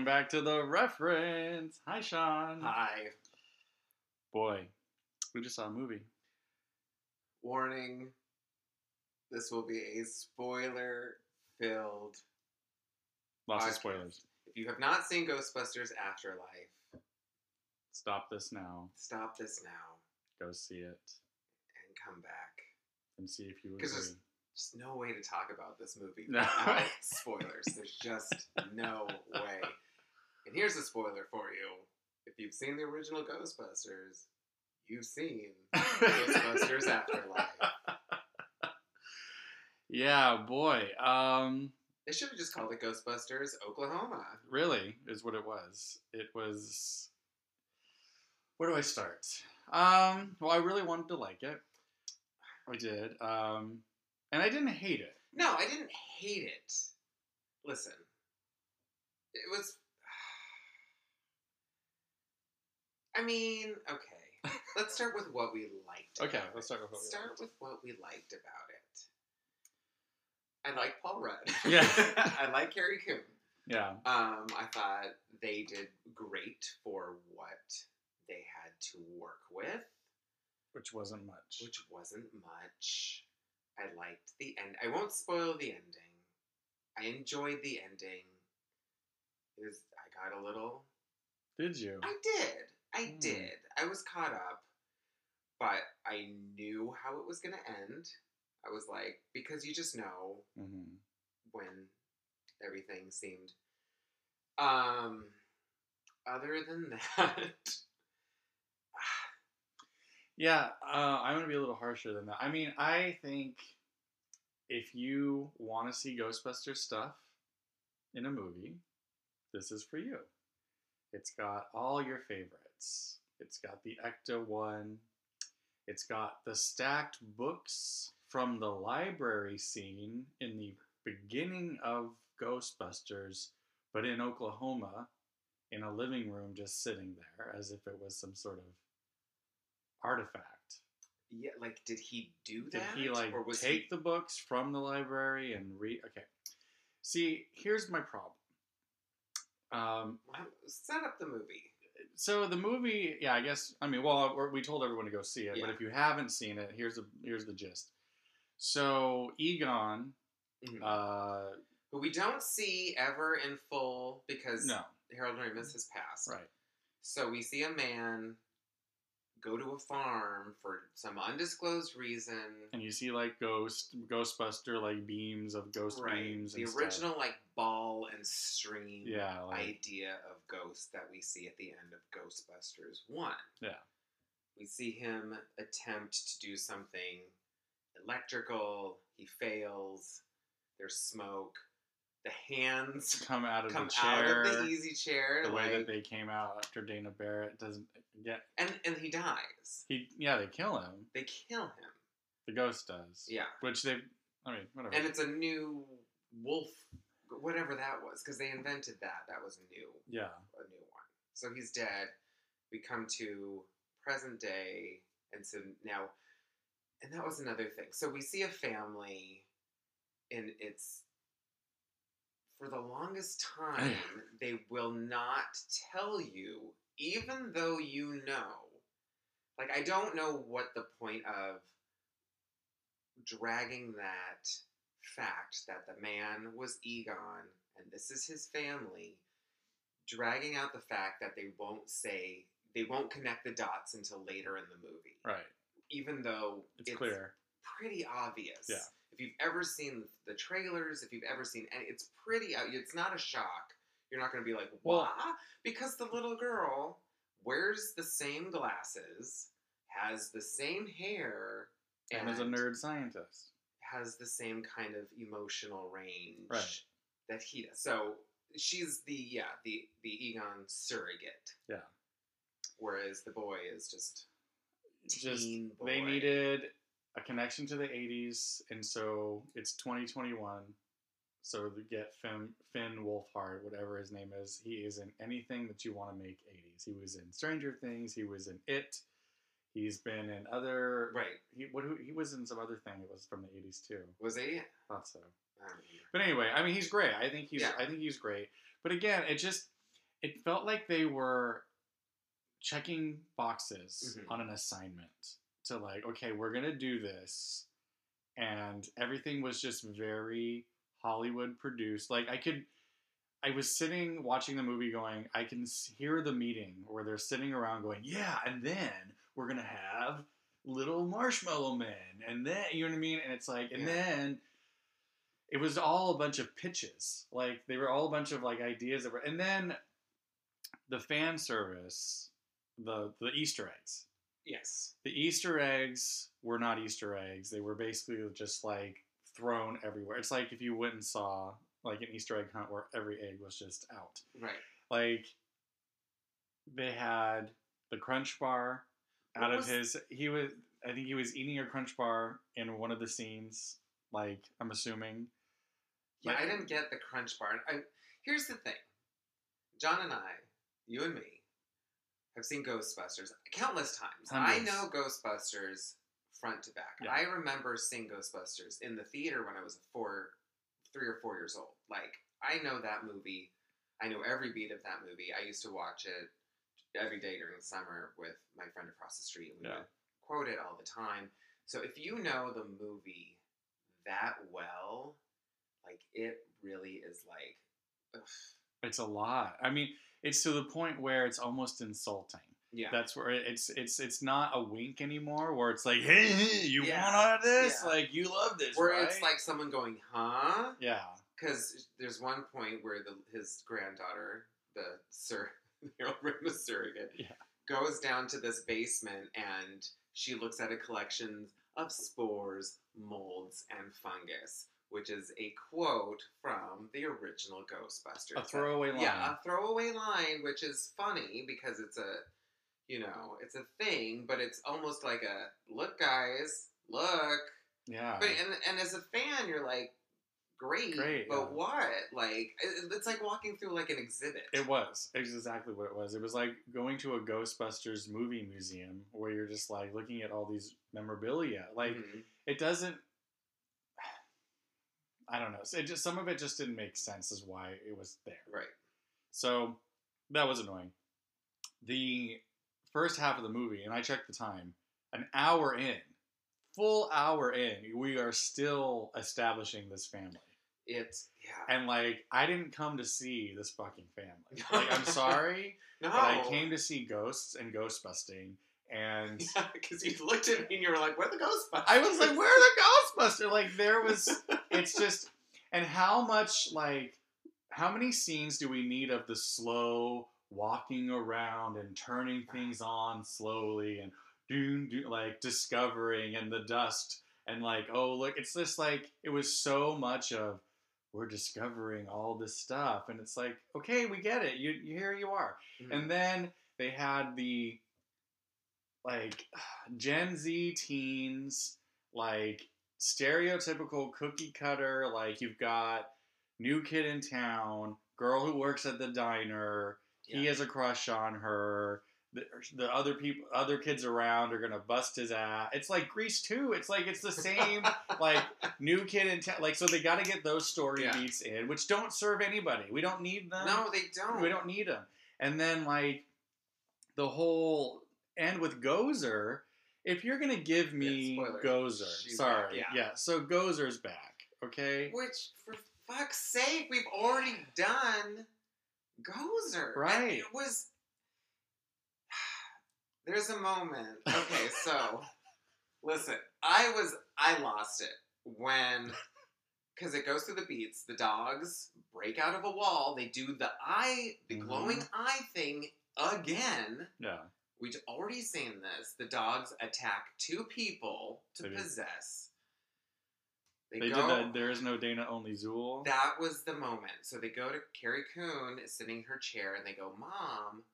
Welcome back to the reference. Hi, Sean. Hi. Boy, we just saw a movie. Warning. This will be a spoiler filled. Lots of spoilers. If you have not seen Ghostbusters Afterlife, Stop this now. stop this now Go see it and come back. and see if you agree. Because there's just no way to talk about this movie No. without spoilers. There's just no way. And here's a spoiler for you. If you've seen the original Ghostbusters, you've seen Ghostbusters Afterlife. Yeah, boy. Um, They should have just called it Ghostbusters Oklahoma. really is what it was. It was. Where do I start? Um, well, I really wanted to like it. I did. Um, and I didn't hate it. No, I didn't hate it. Listen, it was. I mean, okay. Let's start with what we liked. Okay, let's start with what we start liked. with what we liked about it. I like Paul Rudd. Yeah. I like Carrie Coon. Yeah. Um, I thought they did great for what they had to work with, Which wasn't much. which wasn't much. I liked the end. I won't spoil the ending. I enjoyed the ending. It was. I got a little. Did you? I did. I Hmm. did. I was caught up, but I knew how it was gonna end. I was like, because you just know hmm when everything seemed. Um, other than that, Yeah, uh, I'm gonna be a little harsher than that. I mean, I think if you want to see Ghostbusters stuff in a movie, this is for you. It's got all your favorites. It's got the Ecto one. It's got the stacked books from the library scene in the beginning of Ghostbusters, but in Oklahoma, in a living room, just sitting there as if it was some sort of artifact. yeah, like, did he do that? Did he like or was take he? the books from the library and read? Okay. See, here's my problem. Um, Set up the movie. So the movie, yeah, I guess. I mean, well, we're- told everyone to go see it, but if you haven't seen it, here's the here's the gist. So Egon, Mhm. uh, but we don't see ever in full because no, Harold Ramis has passed. right, So we see a man go to a farm for some undisclosed reason. and you see like ghost Ghostbuster like beams of ghost beams. The original like ball and stream yeah, like idea of Ghost that we see at the end of Ghostbusters 1. Yeah. We see him attempt to do something electrical. He fails. There's smoke. The hands come out of come the chair. out of the easy chair. the way like- that they came out after Dana Barrett doesn't uh, get and, and he dies. he yeah they kill him They kill him. the ghost does Yeah. which they I mean whatever And it's a new wolf, whatever that was, because they invented that. That was a new. yeah a new one. So he's dead. We come to present day, and so now, and that was another thing. So we see a family, and it's for the longest time they will not tell you, even though you know. Like I don't know what the point of dragging that fact that the man was Egon and this is his family dragging out the fact that they won't say they won't connect the dots until later in the movie. Right. Even though it's, clear. pretty obvious. Yeah. If you've ever seen the trailers if you've ever seen any it's pretty uh, it's not a shock you're not going to be like Well- why because the little girl wears the same glasses has the same hair and is a nerd scientist has the same kind of emotional range Right. that he does. So she's the yeah the the Egon surrogate. Yeah. Whereas the boy is just just boy. they needed a connection to the 80s and so it's 2021 so get Finn, Finn Wolfhard, whatever his name is, he is in anything that you want to make 80s. He was in Stranger Things. He was in It. He's been in other. right. He what? He was in some other thing. It was from the 80s too. Was he? Thought so. But anyway, I mean, he's great. I think he's. Yeah. I think he's great. But again, it just it felt like they were checking boxes Mhm. on an assignment to like, okay, we're gonna do this, and everything was just very Hollywood produced. Like I could, I was sitting watching the movie, going, I can hear the meeting where they're sitting around going, yeah, and then we're gonna have little marshmallow men, and then you know what I mean, and it's like, and Yeah. then it was all a bunch of pitches. Like they were all a bunch of like ideas that were, and then the fan service, the the Easter eggs. Yes. The Easter eggs were not Easter eggs. They were basically just like thrown everywhere. It's like if you went and saw like an Easter egg hunt where every egg was just out. Right. Like they had the Crunch Bar What out of his. He was. I think he was eating a Crunch Bar in one of the scenes. Like I'm assuming. Yeah, Like- I didn't get the crunch bar. I, here's the thing. John and I, you and me, have seen Ghostbusters countless times. I know Ghostbusters front to back. Yeah. I remember seeing Ghostbusters in the theater when I was four, three or four years old. Like I know that movie. I know every beat of that movie. I used to watch it every day during the summer with my friend across the street. We Yeah. would quote it all the time. So if you know the movie that well, like it really is like, ugh. It's a lot. I mean, it's to the point where it's almost insulting. yeah, That's where it's it's it's not a wink anymore. Where it's like, hey, hey, you Yeah. want all of this? Yeah. Like you love this, where right? it's like someone going, huh? yeah, Because there's one point where the his granddaughter, the sir the the surrogate, Yeah. goes down to this basement and she looks at a collection of spores, molds, and fungus, which is a quote from the original Ghostbusters. a throwaway line. Yeah, a throwaway line, which is funny because it's a, you know, it's a thing, but it's almost like a look, guys, look. yeah. But and and as a fan, you're like, great, Great, but yeah. what? Like, it's like walking through like an exhibit. It was. It's exactly what it was. It was like going to a Ghostbusters movie museum where you're just like looking at all these memorabilia. Like Mhm. it doesn't. I don't know. It just some of it just didn't make sense as why it was there. right. So that was annoying. The first half of the movie, and I checked the time, an hour in, full hour in, we are still establishing this family. It's yeah. And like, I didn't come to see this fucking family. Like, I'm sorry, no, but I came to see ghosts and ghost busting. And Yeah, because you looked at me and you were like, "Where the Ghostbusters?" I was like, where are the Ghostbusters? Like, there was, it's just, and how much, like, how many scenes do we need of the slow walking around and turning things on slowly and doing, do, like, discovering and the dust and, like, oh, look, it's just like, it was so much of, we're discovering all this stuff. And it's like, okay, we get it. You, you here you are. Mhm. And then they had the like Gen Z teens, like stereotypical cookie cutter, like you've got new kid in town, girl who works at the diner, he has a crush on her. The, er, the other people, other kids around are gonna bust his ass. It's like Grease too. It's like it's the same like new kid in town. Like so, they got to get those story Yeah. beats in, which don't serve anybody. We don't need them. no, they don't. We don't need them. And then like the whole end with Gozer. If you're gonna give me Yeah. Gozer, She's sorry, back, yeah. So Gozer's back. Okay. Which, for fuck's sake, we've already done Gozer. And Right. it was. There's a moment. Okay, so listen, I was I lost it when because it goes through the beats. The dogs break out of a wall. They do the eye, the Mhm. glowing eye thing again. Yeah. We've already seen this. The dogs attack two people to They possess. They did that. There is no Dana, only Zuul. That was the moment. So they go to Carrie Coon is sitting in her chair and they go, Mom.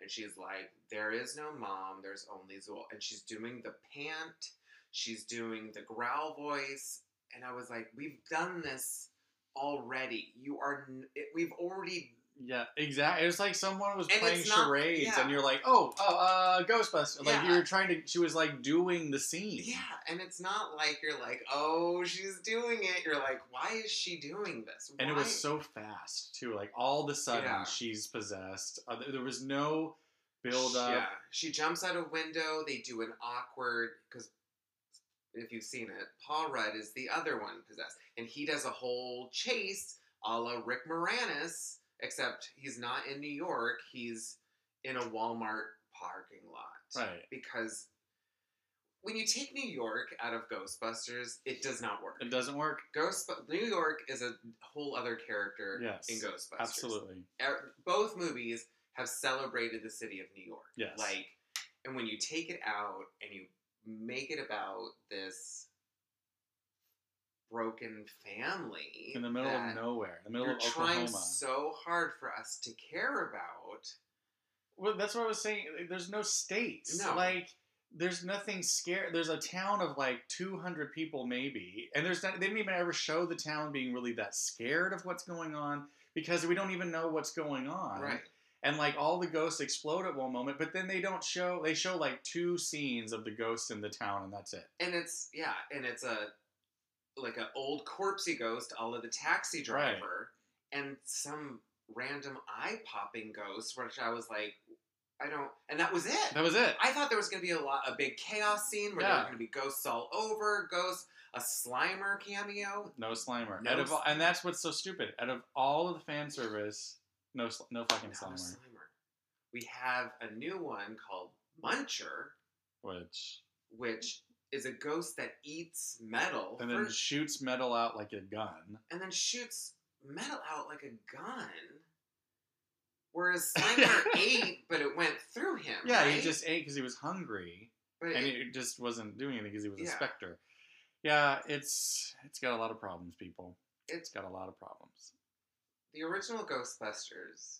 And she's like, There is no mom, there's only Zuul. And she's doing the pant, she's doing the growl voice. And I was like, We've done this already. You are, n- it, we've already Yeah, exactly. It was like someone was And playing it's not- charades, yeah. and you're like, "Oh, oh, uh, Ghostbusters!" Like Yeah. you were trying to. She was like doing the scene. Yeah, and it's not like you're like, oh, she's doing it. You're like, why is she doing this? and it was so fast too. Like all of a sudden, Yeah. she's possessed. Uh, there- there was no build up. Yeah, she jumps out a window. They do an awkward because if you've seen it, Paul Rudd is the other one possessed, and he does a whole chase a la Rick Moranis, except he's not in New York. He's in a Walmart parking lot. Right. Because when you take New York out of Ghostbusters, it does not work. It doesn't work. Ghost New York is a whole other character Yes, in Ghostbusters. Absolutely. Er- Both movies have celebrated the city of New York. Yes. Like, and when you take it out and you make it about this broken family In the middle of nowhere, in the middle you're of trying Oklahoma. so hard for us to care about. Well, that's what I was saying. There's no states. No. Like, there's nothing scary. There's a town of like 200 people, maybe, and there's not, they didn't even ever show the town being really that scared of what's going on because we don't even know what's going on. Right. And like all the ghosts explode at one moment, but then they don't show. They show like two scenes of the ghosts in the town, and that's it. And it's yeah, and it's a like an old corpsey ghost, all of the taxi Right. driver, and some random eye popping ghost, which I was like, I don't, and that was it. That was it. I thought there was gonna be a lot, a big chaos scene where there were gonna be ghosts all over, ghosts, a Slimer cameo. No Slimer. No Out of all- and that's what's so stupid. Out of all of the fan service, no, no fucking Slimer. Slimer. We have a new one called Muncher, Which which is a ghost that eats metal and then first- shoots metal out like a gun. and then shoots metal out like a gun. Whereas Slimer ate, but it went through him. Yeah, right? he just ate because he was hungry, But and it- he just wasn't doing anything because he was a specter. Yeah, it's it's got a lot of problems, people. it's It's got a lot of problems. the original Ghostbusters,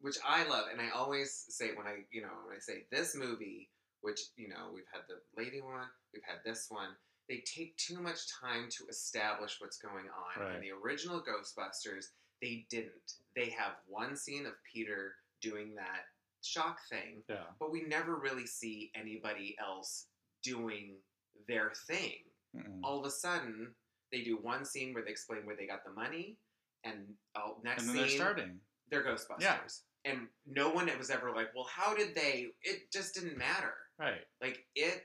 which I love, and I always say when I, you know, when I say this movie, which you know, we've had the lady one, we've had this one. They take too much time to establish what's going on. Right. In the original Ghostbusters, they didn't. They have one scene of Peter doing that shock thing, Yeah, but we never really see anybody else doing their thing. Mm-mm. All of a sudden, they do one scene where they explain where they got the money, and oh, next and then scene they're starting. they're Ghostbusters. Yeah. And no one was ever like, well, how did they? It just didn't matter. Right. Like it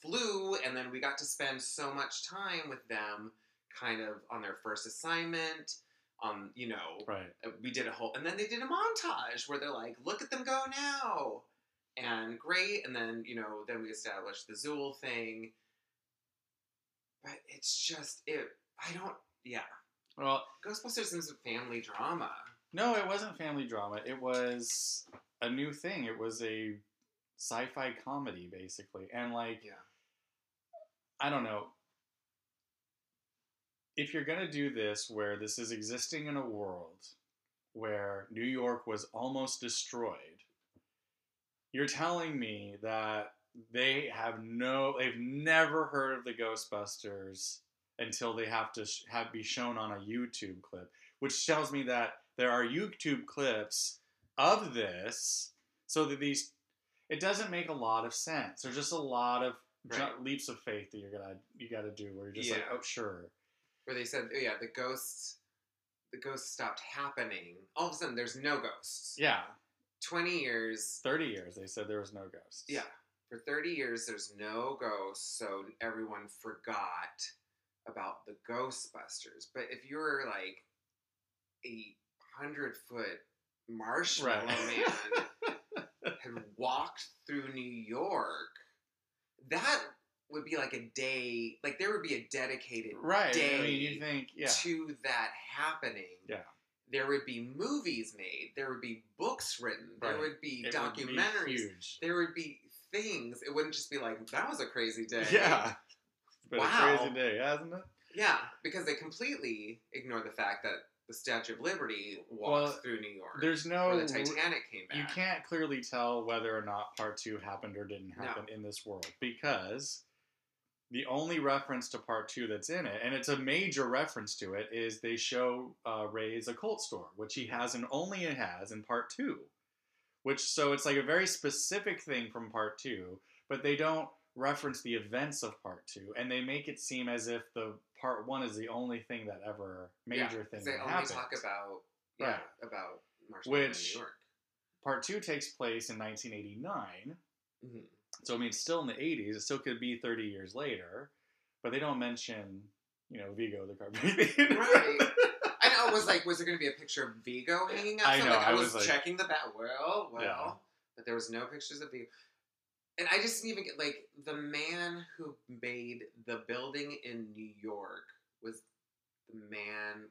flew, and then we got to spend so much time with them, kind of on their first assignment. Um, you know, Right. uh, we did a whole, and then they did a montage where they're like, "Look at them go now," and great. And then you know, then we established the Zuul thing. But it's just it. I don't. Yeah, Well, Ghostbusters is a family drama. no, it wasn't family drama. It was a new thing. It was a sci-fi comedy, basically, and like Yeah. I don't know. If you're going to do this where this is existing in a world where New York was almost destroyed, you're telling me that they have no, they've never heard of the Ghostbusters until they have to sh- have be shown on a YouTube clip, which tells me that there are YouTube clips of this, so that these, it doesn't make a lot of sense. There's just a lot of Right. leaps of faith that you're gonna you got to do where you're just like, oh sure, where they said, oh yeah, the ghosts, the ghosts stopped happening. All of a sudden, there's no ghosts. yeah. Twenty years, Thirty years they said there was no ghosts. yeah, for thirty years, there's no ghosts, so everyone forgot about the Ghostbusters. But if you're like a hundred foot marshmallow Right. man had walked through New York, that would be like a day. Like there would be a dedicated right. day I mean, you think yeah, to that happening. Yeah. There would be movies made. There would be books written. There would be It would be documentaries. there would be things. It wouldn't just be like that was a crazy day. Yeah. It's been Wow. a crazy day, hasn't it? Yeah, because they completely ignore the fact that the Statue of Liberty walked Well, through New York. There's no. the Titanic came back. You can't clearly tell whether or not part two happened or didn't No. happen in this world because the only reference to part two that's in it, and it's a major reference to it, is they show uh, Ray's occult store, which he has and only has in part two. Which so it's like a very specific thing from part two, but they don't reference the events of part two, and they make it seem as if the part one is the only thing that ever major yeah, thing They that only happened. talk about yeah Right. about Which- New York. part two takes place in 1989, hmm so I mean, it's still in the 80s. It still could be 30 years later, but they don't mention, you know, Vigo the Carpathian. Right. I know. It was like, was there going to be a picture of Vigo hanging I know, Like, I, I was, was like- checking the bat. Well, well, Yeah. but there was no pictures of Vigo. And I just didn't even get like the man who made the building in New York was the man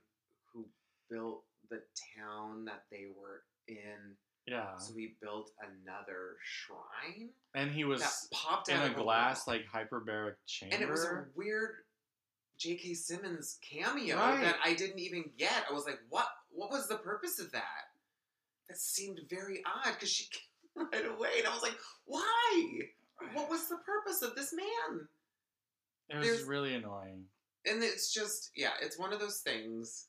who built the town that they were in. yeah, So he built another shrine and he was that popped in a glass wall. like hyperbaric chamber. and it was a weird J.K. Simmons cameo Right. that I didn't even get. I was like, "What? What was the purpose of that?" That seemed very odd because she right away, and I was like, "Why? What was the purpose of this man?" It was there's- really annoying. And it's just, yeah, it's one of those things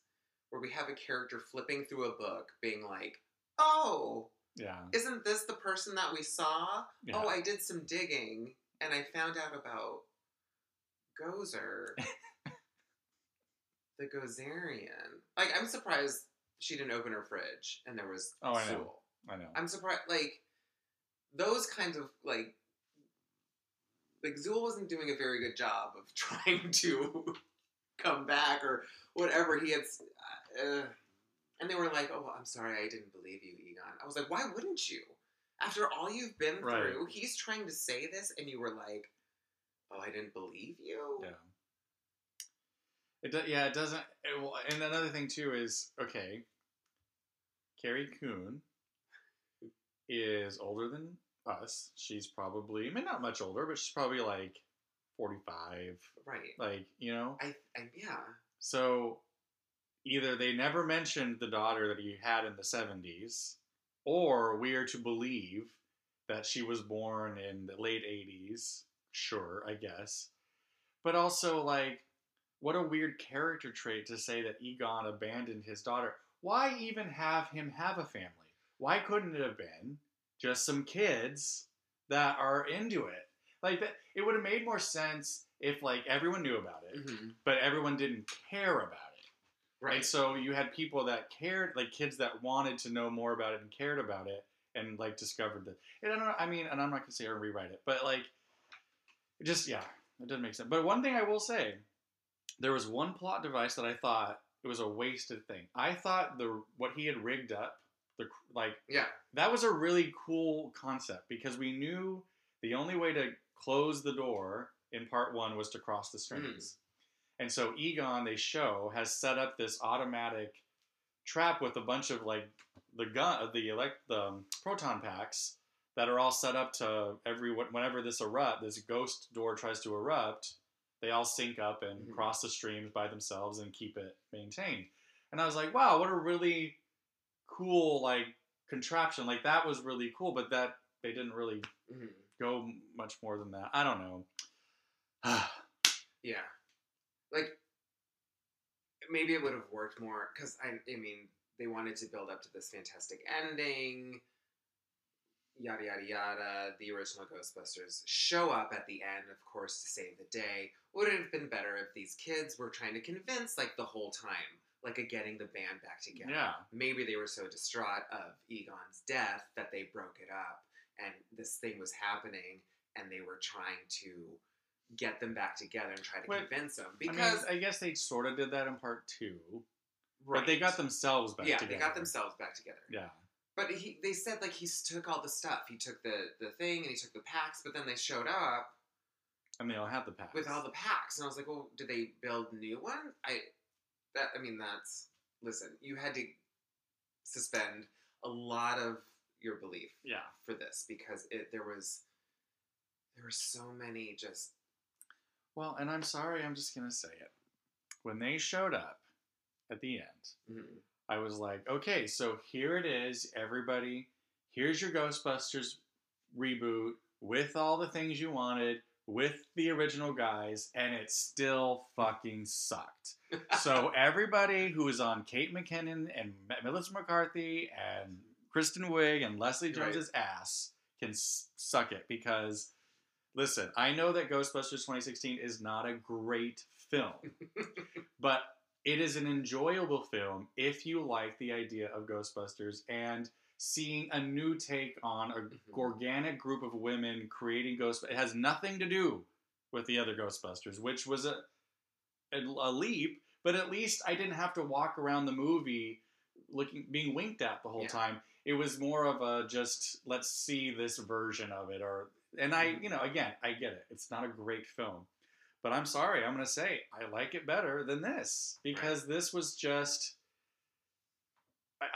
where we have a character flipping through a book, being like, "Oh, Yeah, isn't this the person that we saw? yeah. Oh, I did some digging and I found out about Gozer, the Gozerian. Like, I'm surprised she didn't open her fridge and there was Oh, I know. I know. I'm surprised, like, those kinds of, like, like Zuul wasn't doing a very good job of trying to come back or whatever he had. Uh, and they were like, "Oh, I'm sorry, I didn't believe you, Egon." I was like, "Why wouldn't you? After all you've been Right. through, he's trying to say this, and you were like, "Oh, I didn't believe you." Yeah. It do, yeah, it doesn't. It, well, and another thing too is okay. Carrie Coon is older than us. She's probably, I mean, not much older, but she's probably like forty-five. Right. Like you know, I, I yeah. so either they never mentioned the daughter that he had in the seventies, or we are to believe that she was born in the late eighties. Sure, I guess. But also, like, what a weird character trait to say that Egon abandoned his daughter. Why even have him have a family? Why couldn't it have been just some kids that are into it? Like that, it would have made more sense if like everyone knew about it, Mhm. but everyone didn't care about it. Right. And so you had people that cared, like kids that wanted to know more about it and cared about it, and like discovered that. And I don't know. I mean, and I'm not gonna say or rewrite it, but like, it just yeah, it doesn't make sense. But one thing I will say, there was one plot device that I thought it was a wasted thing. I thought the what he had rigged up, the like yeah. that was a really cool concept because we knew the only way to close the door in part one was to cross the strings. And so Egon, they show, has set up this automatic trap with a bunch of like the gun, of the elect, the um, proton packs that are all set up to every whenever this erupt, this ghost door tries to erupt, they all sync up and Mhm. cross the streams by themselves and keep it maintained. And I was like, wow, what a really cool like contraption. Like that was really cool, but that they didn't really hmm go much more than that. I don't know. Yeah. Like maybe it would have worked more because I, I mean, they wanted to build up to this fantastic ending. Yada yada yada. The original Ghostbusters show up at the end, of course, to save the day. Would it have been better if these kids were trying to convince, like the whole time, like a getting the band back together? yeah. maybe they were so distraught of Egon's death that they broke it up and this thing was happening and they were trying to get them back together and try to convince them I mean, because I guess they sort of did that in part two, right. but they got themselves back yeah together. they got themselves back together Yeah. but he they said like he took all the stuff he took the the thing and he took the packs but then they showed up And they all had the packs. with all the packs and I was like well did they build new one I that I mean that's listen you had to suspend a lot of your belief Yeah. for this because it there was there were so many just Well, and I'm sorry, I'm just gonna say it. When they showed up at the end, mm, I was like, okay, so here it is, everybody. Here's your Ghostbusters reboot with all the things you wanted. With the original guys, and it still fucking sucked. so everybody who is on Kate McKinnon and Melissa McCarthy and Kristen Wiig and Leslie Right. Jones's ass can s- suck it because listen, I know that Ghostbusters 2016 is not a great film, but it is an enjoyable film if you like the idea of Ghostbusters and seeing a new take on a Mhm. organic group of women creating Ghost. It has nothing to do with the other Ghostbusters, which was a, a, a leap. But at least I didn't have to walk around the movie looking, being winked at the whole Yeah. time. It was more of a just let's see this version of it, or and I, you know, again, I get it. It's not a great film, but I'm sorry, I'm gonna say I like it better than this because this was just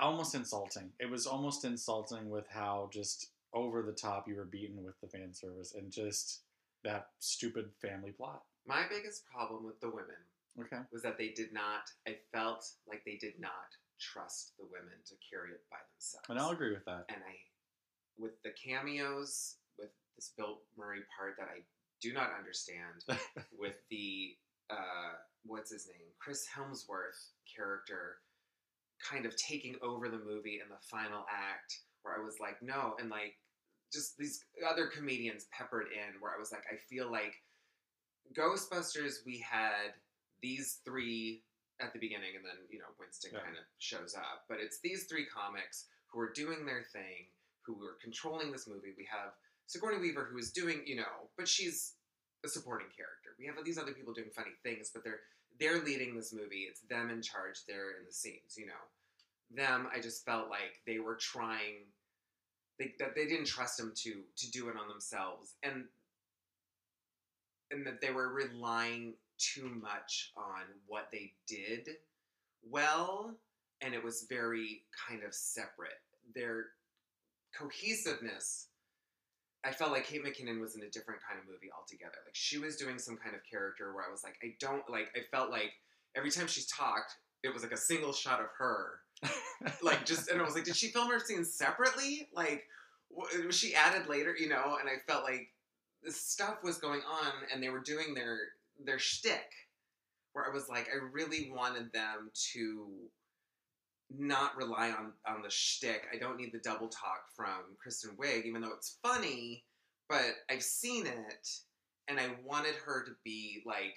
almost insulting. It was almost insulting with how just over the top you were beaten with the fan service and just that stupid family plot. My biggest problem with the women Okay. was that they did not. I felt like they did not trust the women to carry it by themselves. And I'll agree with that. and I, with the cameos, with this Bill Murray part that I do not understand, with the uh, what's his name, Chris Hemsworth character, kind of taking over the movie in the final act, where I was like, no, and like just these other comedians peppered in, where I was like, I feel like Ghostbusters, we had these three at the beginning, and then you know Winston Yeah. kind of shows up. But it's these three comics who are doing their thing, who are controlling this movie. We have Sigourney Weaver, who is doing, you know, but she's a supporting character. We have these other people doing funny things, but they're they're leading this movie. It's them in charge. They're in the scenes, you know. Them, I just felt like they were trying. They, that they didn't trust them to to do it on themselves, and and that they were relying too much on what they did well, and it was very kind of separate. Their cohesiveness, I felt like Kate McKinnon was in a different kind of movie altogether. Like she was doing some kind of character where I was like, I don't like. I felt like every time she talked, it was like a single shot of her, like just, and I was like, did she film her scenes separately? Like, was she added later? You know? And I felt like this stuff was going on, and they were doing their their shtick, where I was like, I really wanted them to not rely on on the shtick. I don't need the double talk from Kristen Wiig, even though it's funny. But I've seen it, and I wanted her to be like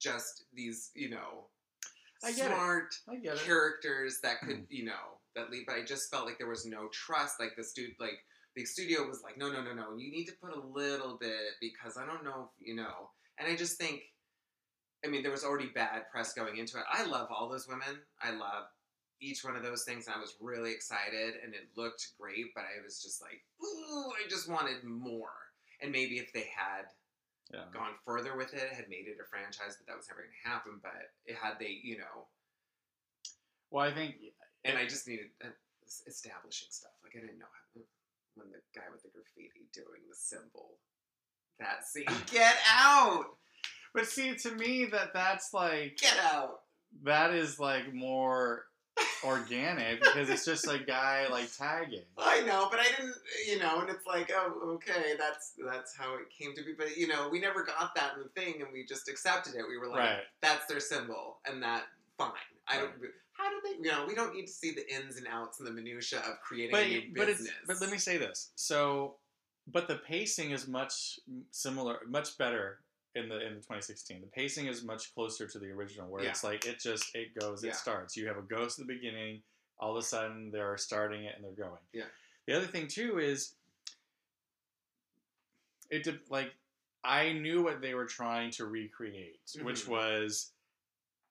just these, you know, smart characters that could, you know, that lead. But I just felt like there was no trust. Like this dude, like the studio was like, no, no, no, no. You need to put a little bit because I don't know, if, you know. And I just think, I mean, there was already bad press going into it. I love all those women. I love each one of those things. And I was really excited, and it looked great. But I was just like, ooh, I just wanted more. And maybe if they had Yeah. gone further with it, had made it a franchise, but that was never going to happen. But it had they, you know, Well, I think and I just needed uh, establishing stuff. Like I didn't know how when the guy with the graffiti doing the symbol, that scene. Get out! But see, to me, that that's like Get out! that is like more organic because it's just a guy like tagging. I know, but I didn't. You know, and it's like, oh, okay, that's that's how it came to be. But you know, we never got that in the thing, and we just accepted it. We were like, Right. that's their symbol, and that fine. I don't. Right. How do they? You know, we don't need to see the ins and outs and the minutia of creating But a new but business. but let me say this. So, but the pacing is much similar, much better in the in 2016. The pacing is much closer to the original, where Yeah. it's like it just it goes, it starts. You have a ghost at the beginning. All of a sudden, they're starting it and they're going. Yeah. The other thing too is it did like I knew what they were trying to recreate, which Mhm. was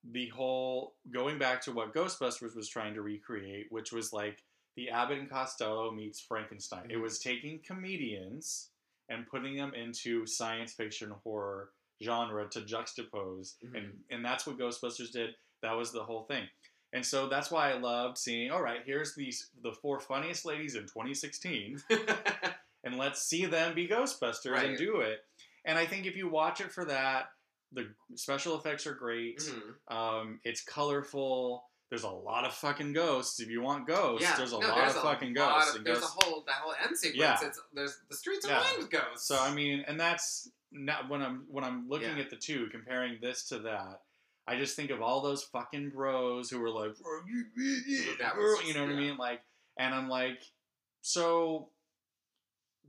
the whole going back to what Ghostbusters was trying to recreate, which was like the Abbott and Costello meets Frankenstein. It Mhm. was taking comedians and putting them into science fiction horror genre to juxtapose, Mhm. and and that's what Ghostbusters did. That was the whole thing. And so that's why I loved seeing. All right, here's these the four funniest ladies in 2016 and let's see them be Ghostbusters and do it. And I think if you watch it for that, the special effects are great. Mhm. Um, it's colorful. There's a lot of fucking ghosts. If you want ghosts, Yeah, there's a no, lot there's of a fucking lot ghosts. of- there's ghosts. a whole that whole end sequence. Yeah. It's there's the streets are Yeah. lined with ghosts. So I mean, and that's now when I'm when I'm looking Yeah. at the two, comparing this to that, I just think of all those fucking bros who were like, you, you, That was you know what I mean? Like, and I'm like, so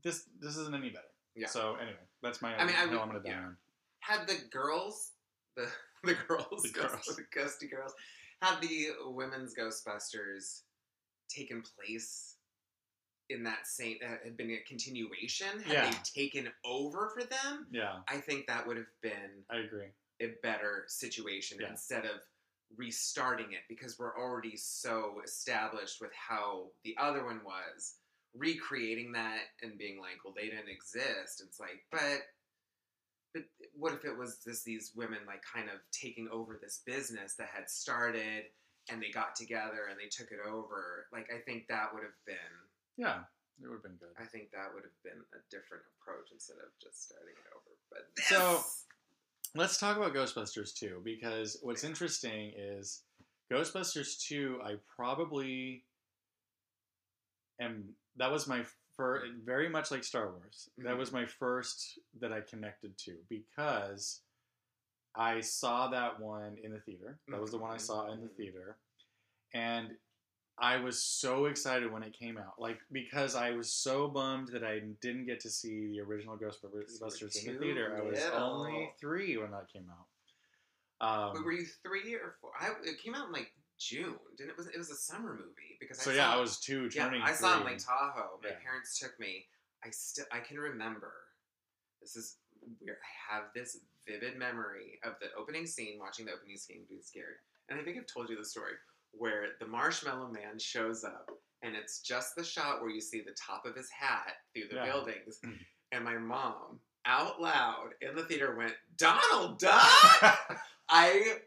this this isn't any better. Yeah. So anyway, that's my I mean, I would- I'm gonna die had the girls, the the girls, The ghost- girls. the ghosty girls, had the women's Ghostbusters taken place in that same uh, had been a continuation, had Yeah. they taken over for them, Yeah, I think that would have been I agree. a better situation Yeah. instead of restarting it because we're already so established with how the other one was recreating that and being like well they didn't exist it's like but but what if it was just these women like kind of taking over this business that had started and they got together and they took it over like i think that would have been Yeah, it would have been good. i think that would have been a different approach instead of just starting it over but So- Let's talk about Ghostbusters 2 because what's interesting is Ghostbusters 2, I probably am. That was my first, very much like Star Wars. That Mhm. was my first that I connected to because I saw that one in the theater. That was the one I Mhm. saw in the Mhm. theater. And I was so excited when it came out. Like, because I was so bummed that I didn't get to see the original Ghostbusters in the theater. I was little. only three when that came out. Um, Wait, were you three or four? I, it came out in like June, didn't it? Was it was a summer movie because so I yeah, saw, I was two yeah I saw it in. Lake Tahoe. My Yeah. parents took me. I still I can remember. This is weird. I have this vivid memory of the opening scene, watching the opening scene, being scared. And I think I've told you the story where the Marshmallow Man shows up, and it's just the shot where you see the top of his hat through the Yeah. buildings. Mm. And my mom, out loud in the theater, went, "Donald Duck." I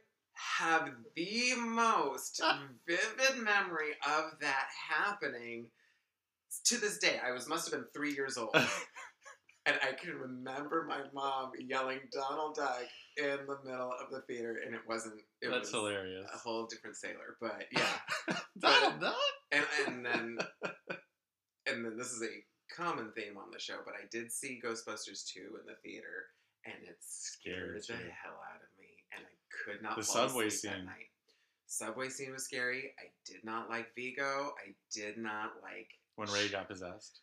have the most vivid memory of that happening to this day. I was must have been three years old, and I can remember my mom yelling Donald Duck in the middle of the theater, and it wasn't. It That's was hilarious. a whole different sailor, but yeah. Donald Duck? and and then and then this is a common theme on the show, but I did see Ghostbusters 2 in the theater and it scared Scared the you. hell out of me could not The subway scene. Subway scene was scary. I did not like Vigo. I did not like When Ray got possessed.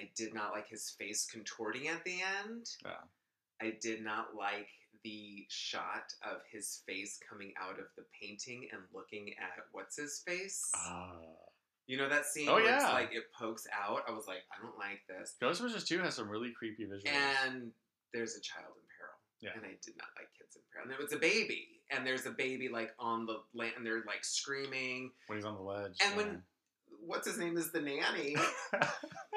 I did not like his face contorting at the end. Yeah. I did not like the shot of his face coming out of the painting and looking at what's his face. Ah. You know that scene Oh, where it's yeah. like it pokes out? I was like, I don't like this. Ghostbusters 2 has some really creepy visuals. And there's a child in. Yeah. And I did not like kids in peril. And it was a baby. And there's a baby like on the land and they're like screaming. when he's on the ledge. And when what's his name is the nanny.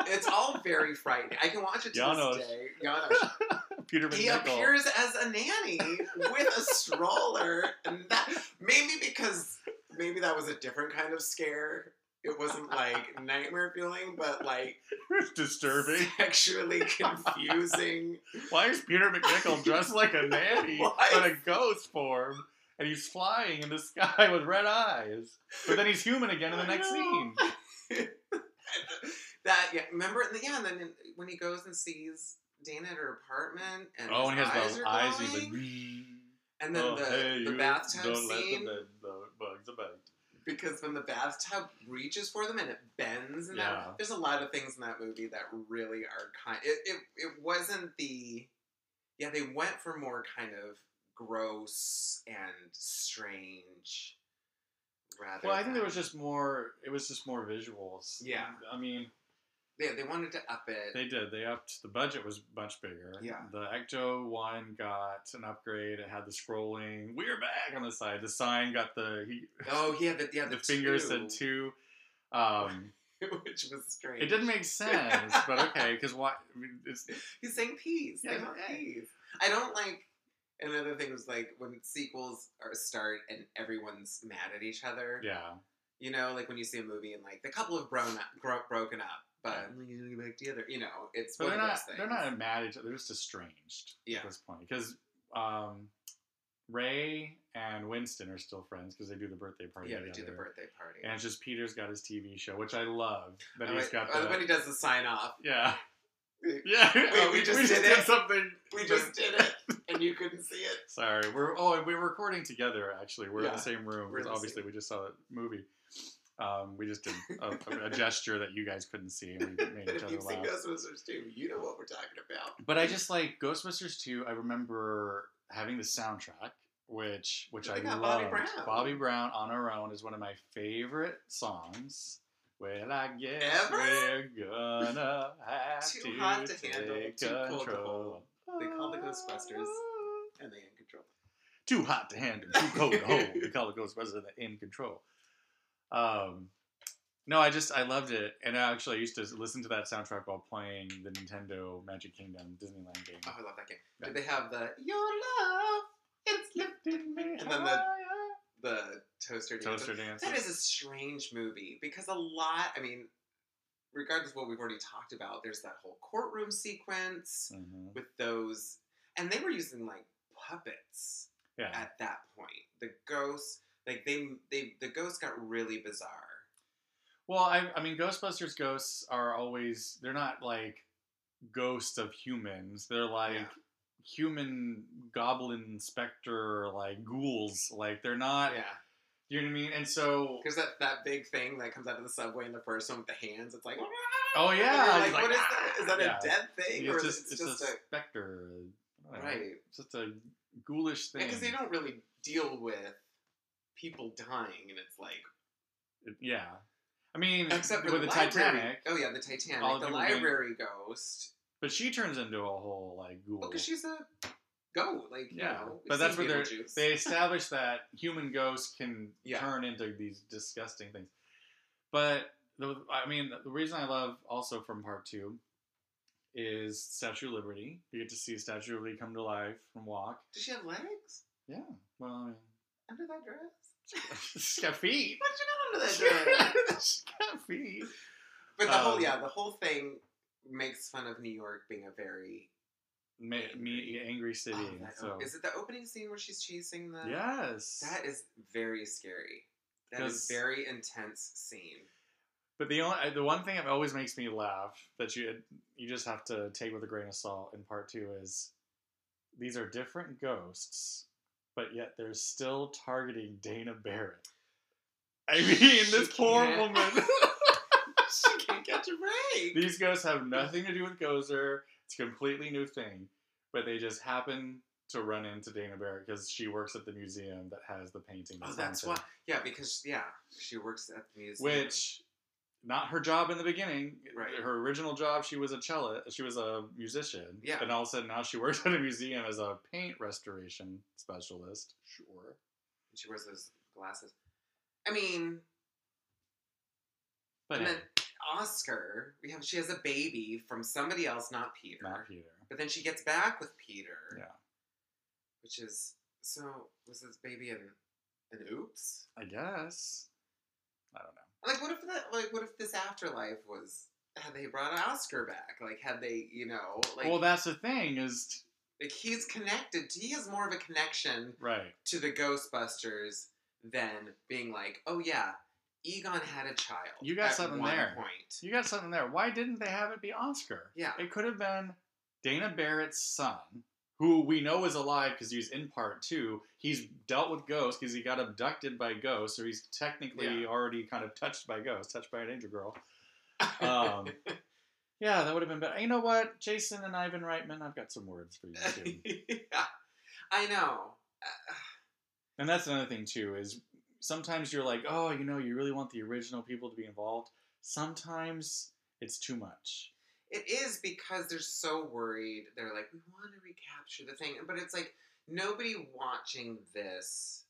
It's all very frightening. I can watch it to Janosz. this day. Janosz. Peter He appears as a nanny with a stroller, and that maybe because maybe that was a different kind of scare. It wasn't like nightmare feeling, but like It's disturbing. sexually confusing. Why is Peter MacNicol dressed like a nanny in a ghost form? And he's flying in the sky with red eyes. But then he's human again in the I next know. scene. that yeah, remember? Yeah, and then when he goes and sees Dana at her apartment, and Oh, and he has eyes those eyes. glowing, He's like, "Mm, and then oh, the hey, the bathtub scene. the the bugs about. Because when the bathtub reaches for them and it bends and Yeah. that, there's a lot of things in that movie that really are kind it, it it wasn't the yeah they went for more kind of gross and strange rather Well, I think there was just more. It was just more visuals. Yeah. I mean, they, they wanted to up it they did. They upped the budget was much bigger. Yeah. The Ecto one got an upgrade. It had the scrolling. We're back on the side. The sign got the he, oh yeah the, yeah the, the, finger two, said two. Um, which was strange it didn't make sense, but okay, because why? I mean, it's, he's saying peace Yeah, they want yeah. peace I don't like another thing was like when sequels are start and everyone's mad at each other yeah, You know, like when you see a movie and like the couple have grown up, gro- broken up, but I'm gonna get back together. You know, it's but one they're of not. They're not mad at each other. They're just estranged Yeah. at this point because um, Ray and Winston are still friends because they do the birthday party. Yeah, they do the birthday party. And it's just Peter's got his TV show, which I love. That Oh, he's wait, got oh, the when he does the sign off. yeah. Yeah, Wait, we just did it? something. We just did it, and you couldn't see it. Sorry, we're oh we were recording together. Actually, we're in the same room obviously we just saw the movie. Um, we just did a, a gesture that you guys couldn't see, and we made each other you've seen. Ghostbusters 2, you know what we're talking about. But I just like Ghostbusters 2. I remember having the soundtrack, which which I love. Bobby Brown. Bobby Brown on her own is one of my favorite songs. Well, I guess Ever? we're gonna have Too to hot to handle, too cold to hold. They call the Ghostbusters. And they in control. Too hot to handle, too cold to hold. We call the Ghostbusters and they're in control. Um, no, I just I loved it, and I actually used to listen to that soundtrack while playing the Nintendo Magic Kingdom Disneyland game. Oh, I love that game. Yeah. Did they have the Your Love, it's lifting me And then the- the toaster dance? toaster dance. That is a strange movie because a lot, I mean, regardless of what we've already talked about, there's that whole courtroom sequence Mhm. with those, and they were using like puppets Yeah. at that point. The ghosts, like they, they, the ghosts got really bizarre. Well, I, I mean, Ghostbusters ghosts are always, they're not like ghosts of humans. They're like Yeah. human goblin specter, like ghouls. Like, they're not, yeah, you know what I mean? And so, there's that that big thing that comes out of the subway in the first one with the hands. It's like, oh yeah. you're like, what is that? Is that Yeah. a dead thing, It's is just, it it's just a a specter. Don't know. right? It's just a ghoulish thing. Because they don't really deal with people dying, and it's like Yeah. I mean, except for with the, the, Titanic, Oh yeah, the Titanic, All the the people getting- library ghost. but she turns into a whole like ghoul. Oh, because she's a goat, like you Yeah, know, but that's where they're they established that human ghosts can Yeah. turn into these disgusting things. But the, I mean, the reason I love also from part two is Statue of Liberty. You get to see Statue of Liberty come to life and walk. Does she have legs Yeah, well, I mean, under that dress? she's got feet. What did you got under that dress? she's got feet. but the whole Um, yeah, the whole thing makes fun of New York being a very Ma- me, angry city. Oh, that- so is it the opening scene where she's chasing the? yes, That is very scary. That is Because- very intense scene. But the only the one thing that always makes me laugh that you you just have to take with a grain of salt in part two is these are different ghosts, but yet they're still targeting Dana Barrett. I mean, this poor can't- woman. she can't catch a break. These ghosts have nothing to do with Gozer. It's a completely new thing, but they just happen to run into Dana Barrett because she works at the museum that has the painting. Oh, that's why. Yeah, because yeah, she works at the museum. which not her job in the beginning. Right. Her original job, she was a cellist. She was a musician. Yeah. And all of a sudden, now she works at a museum as a paint restoration specialist. Sure. she wears those glasses. I mean, But and hey, then Oscar, we have she has a baby from somebody else, not Peter. not Peter. But then she gets back with Peter. Yeah. Which is so was this baby an an oops? I guess. I don't know. Like what if that like what if this afterlife was had they brought Oscar back? Like had they, you know, like well, that's the thing is like he's connected he has more of a connection right. to the Ghostbusters than being like, oh yeah, Egon had a child. You got at something one there. Point. You got something there. Why didn't they have it be Oscar? Yeah. It could have been Dana Barrett's son, who we know is alive because he's in part two. He's dealt with ghosts because he got abducted by ghosts, so he's technically Yeah. already kind of touched by ghosts, touched by an angel girl. Um, Yeah, that would have been better. You know what? Jason and Ivan Reitman, I've got some words for you too. yeah, I know. Uh, and that's another thing too, is sometimes you're like, oh, you know, you really want the original people to be involved. Sometimes it's too much. It is because they're so worried. They're like, we want to recapture the thing. But it's like, nobody watching this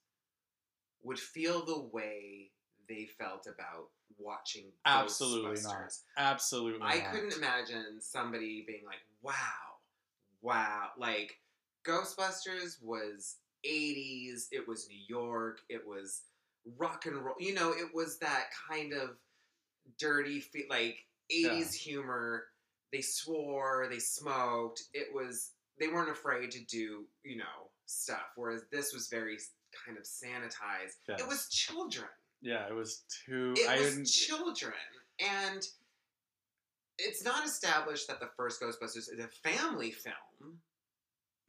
would feel the way they felt about watching Absolutely not. Ghostbusters. Absolutely. I not. couldn't imagine somebody being like, wow, wow. Like, Ghostbusters was 80s, it was New York, it was rock and roll. You know, it was that kind of dirty, like 80s humor. They swore, they smoked. It was, they weren't afraid to do, you know, stuff. Whereas this was very kind of sanitized. Yes. It was children. Yeah, it was too. It I was didn't. children. And it's not established that the first Ghostbusters is a family film.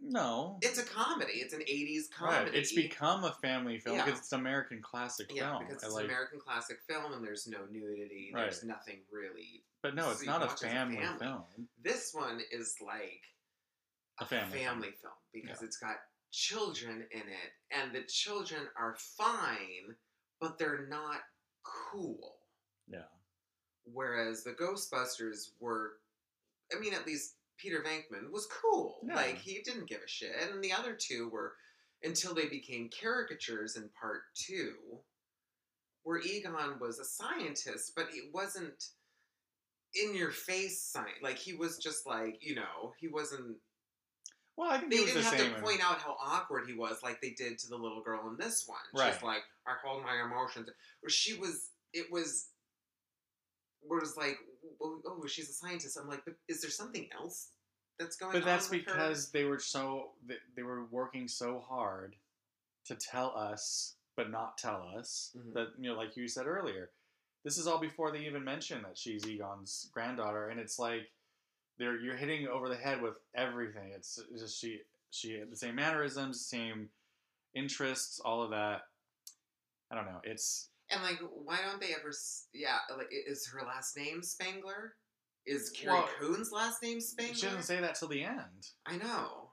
No. It's a comedy. It's an '80s comedy. Right. It's become a family film Yeah. because it's an American classic yeah, film. because it's like, an American classic film, and there's no nudity. There's nothing really. but no, it's so not a as a family, family. film. This one is like A family film. film because Yeah. it's got children in it, and the children are fine, but they're not cool. Yeah. Whereas the Ghostbusters were, I mean, at least Peter Venkman was cool. Like he didn't give a shit, and the other two were until they became caricatures in part two, where Egon was a scientist, but it wasn't in your face science. Like he was just like you know he wasn't. Well, I think They didn't the have to point out how awkward he was, like they did to the little girl in this one. Right. She's like, I hold my emotions. Where she was, it was, was like, oh, oh, she's a scientist. I'm like, but is there something else that's going on? But that's with her? because they were so they, were working so hard to tell us, but not tell us Mhm. that you know, like you said earlier, this is all before they even mention that she's Egon's granddaughter, and it's like they're you're hitting over the head with everything. It's just she she had the same mannerisms, same interests, all of that. I don't know. It's And like, why don't they ever? Yeah, like, is her last name Spangler? Is Carrie Well, Coon's last name Spangler? she doesn't say that till the end. I know,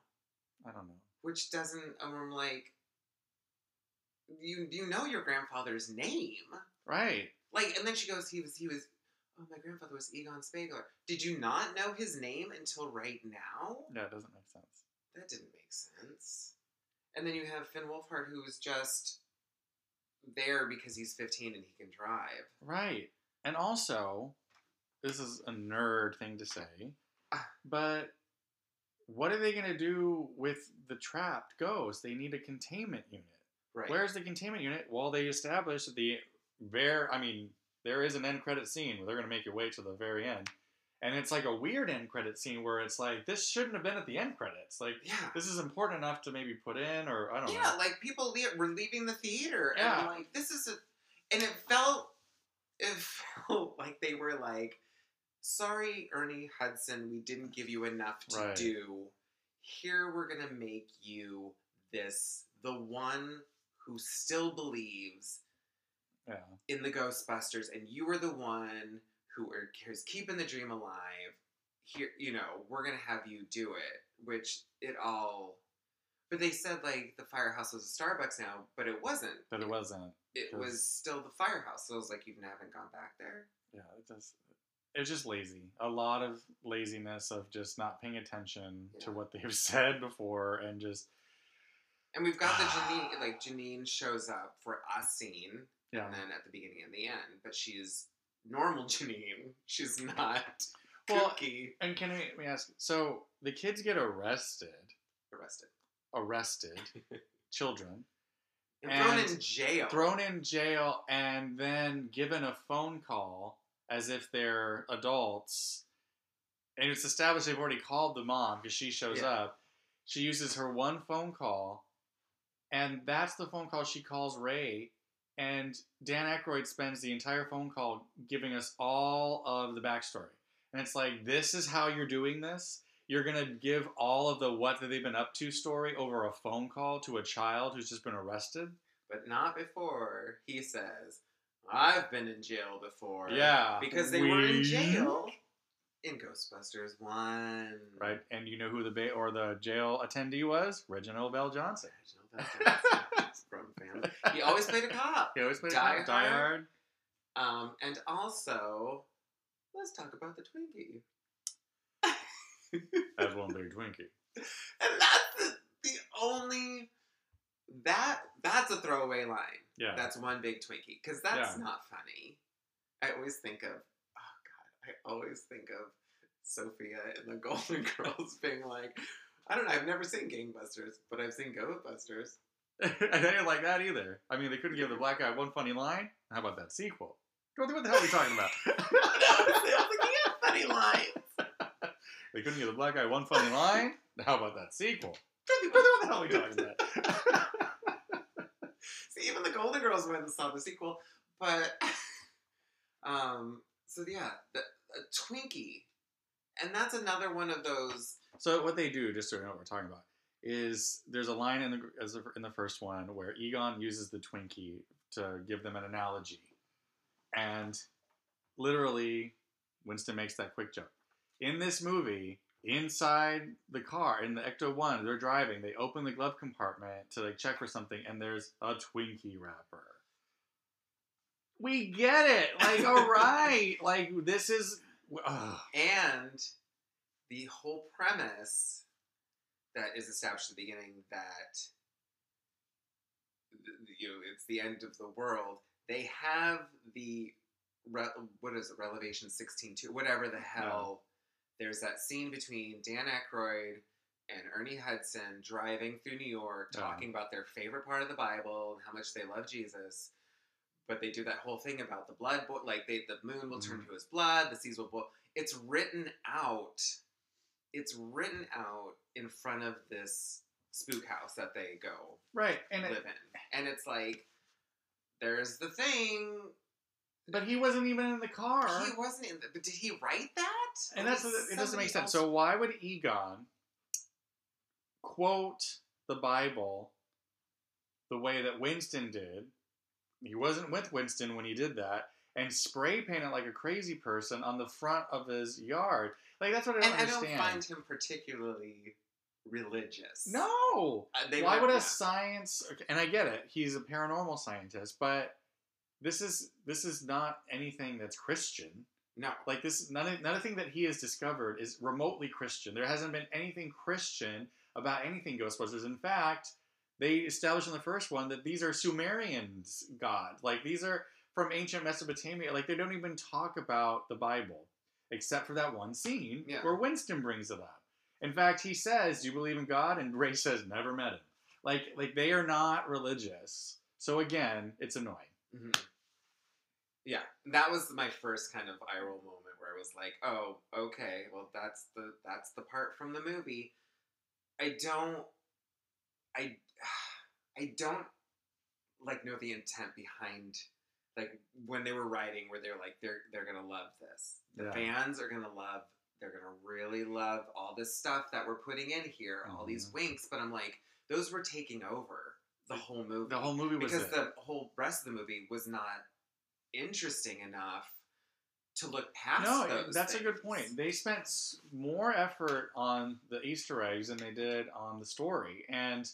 I don't know. which doesn't. I'm like, you you know your grandfather's name, Right. like, and then she goes, he was he was. Oh, my grandfather was Egon Spangler. Did you not know his name until right now? No, it doesn't make sense. That didn't make sense. And then you have Finn Wolfhard, who was just there because he's 15 and he can drive. Right. And also, this is a nerd thing to say, but what are they going to do with the trapped ghost? They need a containment unit. Right. Where's the containment unit? Well, they established the very, I mean, there is an end credit scene where they're going to make your way to the very end. And it's like a weird end credit scene where it's like, this shouldn't have been at the end credits. Like, Yeah. this is important enough to maybe put in, or I don't Yeah, know. Yeah, like people le- were leaving the theater, and Yeah. I'm like, this is a, and it felt, it felt like they were like, sorry, Ernie Hudson, we didn't give you enough to Right. do. Here we're gonna make you this, the one who still believes Yeah. in the Ghostbusters, and you were the one who are, is keeping the dream alive. Here, you know, we're gonna have you do it, which it all. But they said like the firehouse was a Starbucks now, but it wasn't. But it wasn't. It 'cause- was still the firehouse. So it was like you haven't gone back there. Yeah, it does. It's just lazy. A lot of laziness of just not paying attention to what they've said before and just And we've got the Janine, like Janine shows up for a scene, yeah. and then at the beginning and the end, but she's normal Janine. She's not Well, kooky. And can we, let me ask? So the kids get arrested, Arrested. arrested, children And thrown in jail. thrown in jail, and then given a phone call as if they're adults. And it's established they've already called the mom because she shows Yeah. up. She uses her one phone call, and that's the phone call she calls Ray. And Dan Aykroyd spends the entire phone call giving us all of the backstory. And it's like, this is how you're doing this? You're going to give all of the what have they been up to story over a phone call to a child who's just been arrested? But not before he says, I've been in jail before. Yeah. Because they were in jail in Ghostbusters 1. Right, and you know who the ba- or the jail attendee was? Reginald VelJohnson. Reginald Bell Johnson from Family. He always played a cop. He always played Die Die, Die Hard. Hard. Um, and also, let's talk about the Twinkie. As one big Twinkie. And that's the, the only that that's a throwaway line. Yeah. That's one big Twinkie because that's Yeah. not funny. I always think of oh god, I always think of Sophia and the Golden Girls being like, I don't know, I've never seen Gangbusters, but I've seen Ghostbusters. I didn't like that either. I mean, they couldn't give the black guy one funny line. How about that sequel? What the what the hell are we talking about? no, I was thinking of funny lines. they couldn't give the black guy one funny line. How about that sequel? What the hell are we talking about? See, even the Golden Girls went and saw the sequel, but um, so yeah, the, a Twinkie, and that's another one of those. So what they do, just so you know what we're talking about, is there's a line in the in the first one where Egon uses the Twinkie to give them an analogy, and literally Winston makes that quick joke. In this movie, inside the car in the Ecto One, they're driving. They open the glove compartment to like check for something, and there's a Twinkie wrapper. We get it. Like, all right. Like this is. ugh. and the whole premise that is established at the beginning that you know it's the end of the world they have the what is it relevation 16 2 whatever the hell there's that scene between dan Aykroyd and ernie hudson driving through new york Yeah. talking about their favorite part of the bible and how much they love jesus but they do that whole thing about the blood bo- like they the moon will turn Mhm. to his blood the seas will boil it's written out it's written out in front of this spook house that they go Right, and it, live in and it's like there's the thing but he wasn't even in the car. he wasn't in the, but did he write that and Or that's it doesn't make sense. else- So why would Egon quote the Bible the way that Winston did? He wasn't with Winston when he did that, and spray paint it like a crazy person on the front of his yard. Like that's what I don't and i don't find him particularly religious no, Uh, why would a science? okay, And I get it, he's a paranormal scientist, but this is this is not anything that's Christian. no Like this, none, nothing that he has discovered is remotely Christian. There hasn't been anything Christian about anything Ghostbusters. In fact, they established in the first one that these are Sumerians' god. Like these are from ancient Mesopotamia. Like they don't even talk about the Bible, except for that one scene Yeah. where Winston brings it up. In fact, he says, "Do you believe in God?" And Ray says, "Never met him." Like, like they are not religious. So again, it's annoying. Mhm. Yeah, that was my first kind of eye roll moment where I was like, "Oh, okay, well that's the that's the part from the movie." I don't, I, I don't like know the intent behind like when they were writing where they're like they're they're gonna love this. The Yeah. fans are gonna love. They're gonna really love all this stuff that we're putting in here, all these Mhm. winks. But I'm like, those were taking over the whole movie The whole movie was because it. the whole rest of the movie was not interesting enough to look past No, that's a good point. They spent more effort on the Easter eggs than they did on the story, and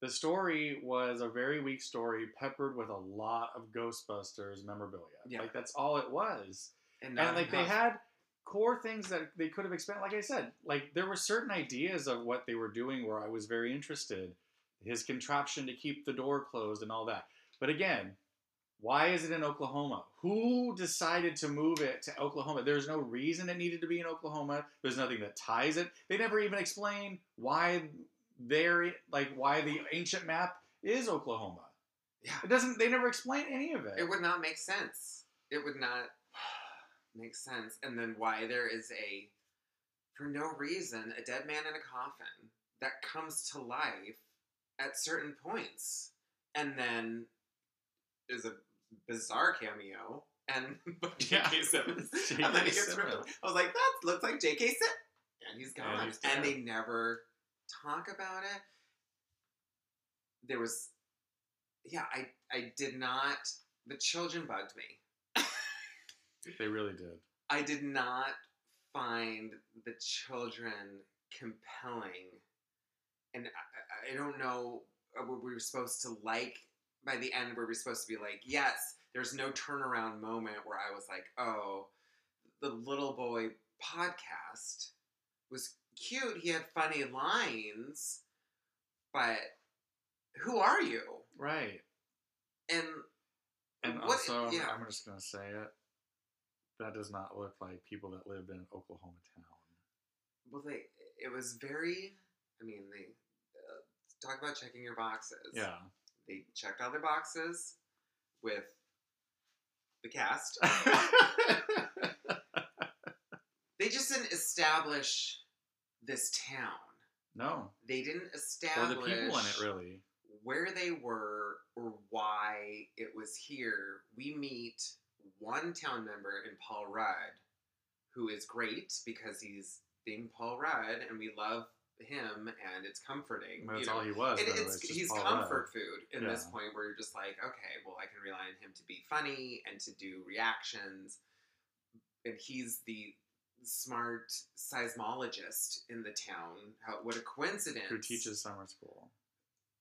the story was a very weak story, peppered with a lot of Ghostbusters memorabilia. Yeah. Like that's all it was, and, and like they had core things that they could have expanded. Like I said, like there were certain ideas of what they were doing where I was very interested. His contraption to keep the door closed and all that. But again, why is it in Oklahoma? Who decided to move it to Oklahoma? There's no reason it needed to be in Oklahoma. There's nothing that ties it. They never even explain why they're like why the ancient map is Oklahoma. Yeah. It doesn't. They never explain any of it. it would not make sense. It would not make sense. And then why there is a for no reason a dead man in a coffin that comes to life at certain points, and then is a bizarre cameo. And Yeah. J.K. Simmons, J.K. and then he gets Simmons. I was like, that looks like J.K. Simmons, and he's gone. and they never talk about it. There was, yeah, I I did not. The children bugged me. They really did. I did not find the children compelling, and I, I- don't know. uh, Were we were supposed to like by the end? Were we supposed to be like, yes? There's no turnaround moment where I was like, oh, the little boy podcast was cute. He had funny lines, but who are you? Right. And And what- also, yeah. I'm just gonna say it. That does not look like people that lived in an Oklahoma town. Well, they it was very. I mean, they uh, talk about checking your boxes. Yeah. they checked all their boxes with the cast. they just didn't establish this town. no. They didn't Or establish the people in it, really. where they were or why it was here. We meet one town member in Paul Rudd who is great because he's being Paul Rudd, and we love him, and it's comforting. That's you know? all he was. It- though, it's, he's Paul comfort food in this point where you're just like, okay, well, I can rely on him to be funny and to do reactions, and he's the smart seismologist in the town. How what a coincidence! Who teaches summer school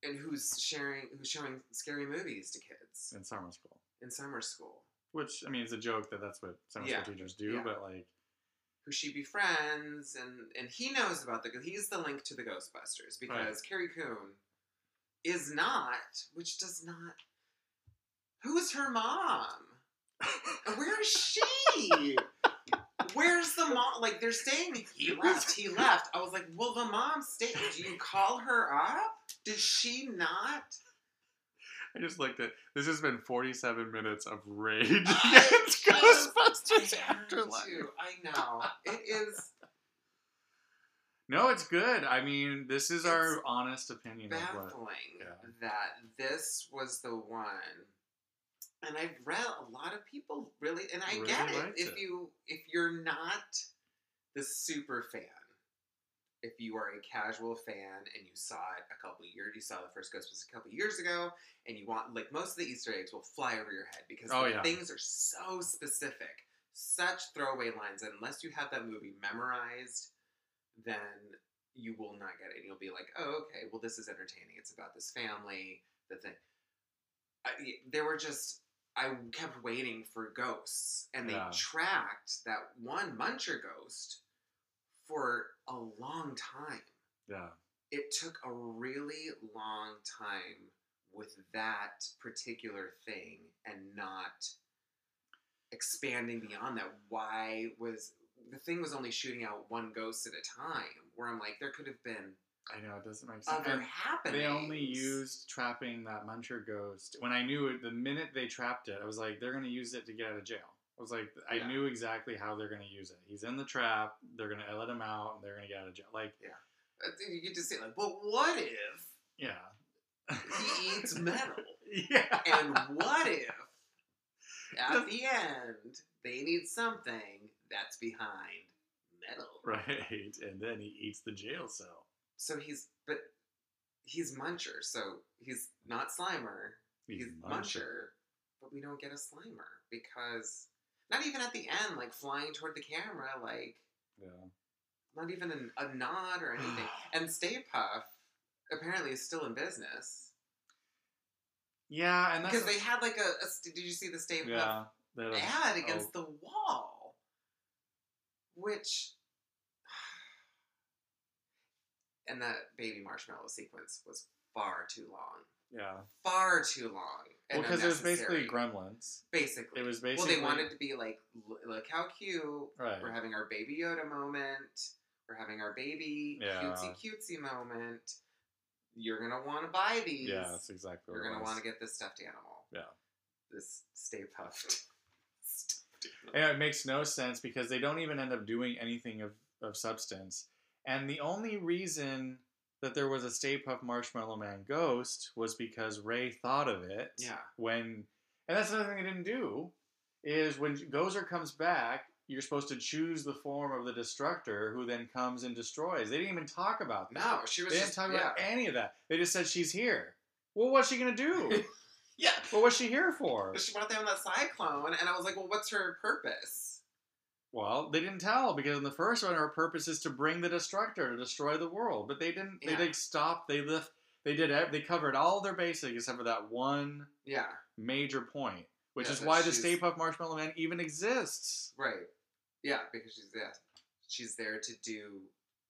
and who's sharing, who's showing scary movies to kids in summer school. in summer school. Which I mean, it's a joke that that's what summer Yeah. school teachers do, Yeah. but like, Who she befriends, and and he knows about the. He's the link to the Ghostbusters because Carrie Coon is not, which does not. Who is her mom? Where is she? Where's the mom? Like they're saying he left, he left. I was like, well, the mom stayed. Do you call her up? Did she not? I just looked at this has been 47 minutes of rage against Ghostbusters I Afterlife. I know it is No, it's good. I mean, this is our honest opinion of what. baffling yeah. that this was the one. And I've read a lot of people really, and I Really get it. If it. you if you're not the super fan, if you are a casual fan and you saw it a couple years, you saw the first Ghostbusters a couple years ago, and you want like most of the Easter eggs will fly over your head because Oh, the yeah. things are so specific, such throwaway lines. And unless you have that movie memorized, then you will not get it. And you'll be like, oh, okay, well, this is entertaining. It's about this family, the thing. I, there were just, I kept waiting for ghosts, and they Yeah. tracked that one Muncher ghost for a long time. Yeah. It took a really long time with that particular thing and not expanding beyond that. Why was the thing was only shooting out one ghost at a time? Where I'm like, there could have been I know it doesn't make sense. other happenings. they only used trapping that muncher ghost. When I knew it, the minute they trapped it, I was like, they're going to use it to get out of jail. I was like, I Yeah. knew exactly how they're going to use it. He's in the trap. They're going to let him out, and they're going to get out of jail. Like, yeah, uh, You get to say like, but what if yeah. he eats metal? yeah. And what if at the end they need something that's behind metal? Right, and then he eats the jail cell. So he's but he's Muncher, so he's not Slimer. He's, Muncher. but we don't get a Slimer because not even at the end, like flying toward the camera, like Yeah. not even a, a nod or anything. and Stay Puft apparently is still in business Yeah, and because they had like a, a did you see the Stay Puft yeah. Ad against oh, the wall, which and that baby marshmallow sequence was far too long, yeah. far too long. Well, because it was basically. Gremlins. Basically, It was basically. well, they wanted to be like, "Look- how cute. right. We're having our baby Yoda moment. We're having our baby Yeah. cutesy cutesy moment. You're gonna want to buy these. Yeah, that's exactly. You're gonna want to get this stuffed animal. Yeah. This Stay Puft. stuffed animal. And it makes no sense because they don't even end up doing anything of, of substance. And the only reason that there was a Stay Puft Marshmallow Man ghost was because Ray thought of it. Yeah. When, and that's another thing they didn't do, is when Gozer comes back, you're supposed to choose the form of the Destructor, who then comes and destroys. They didn't even talk about that. No, she was they didn't just talk yeah. about any of that. They just said she's here. Well, what's she gonna do? yeah. well, what's she here for? She went there on that cyclone, and I was like, well, what's her purpose? Well, they didn't tell because in the first one, her purpose is to bring the destructor to destroy the world. But they didn't. They Yeah. like stopped. They lift. They did. They covered all their basics except for that one Yeah, major point, which Yeah, is why the Stay Puft Marshmallow Man even exists. right. Yeah, because she's yeah, she's there to do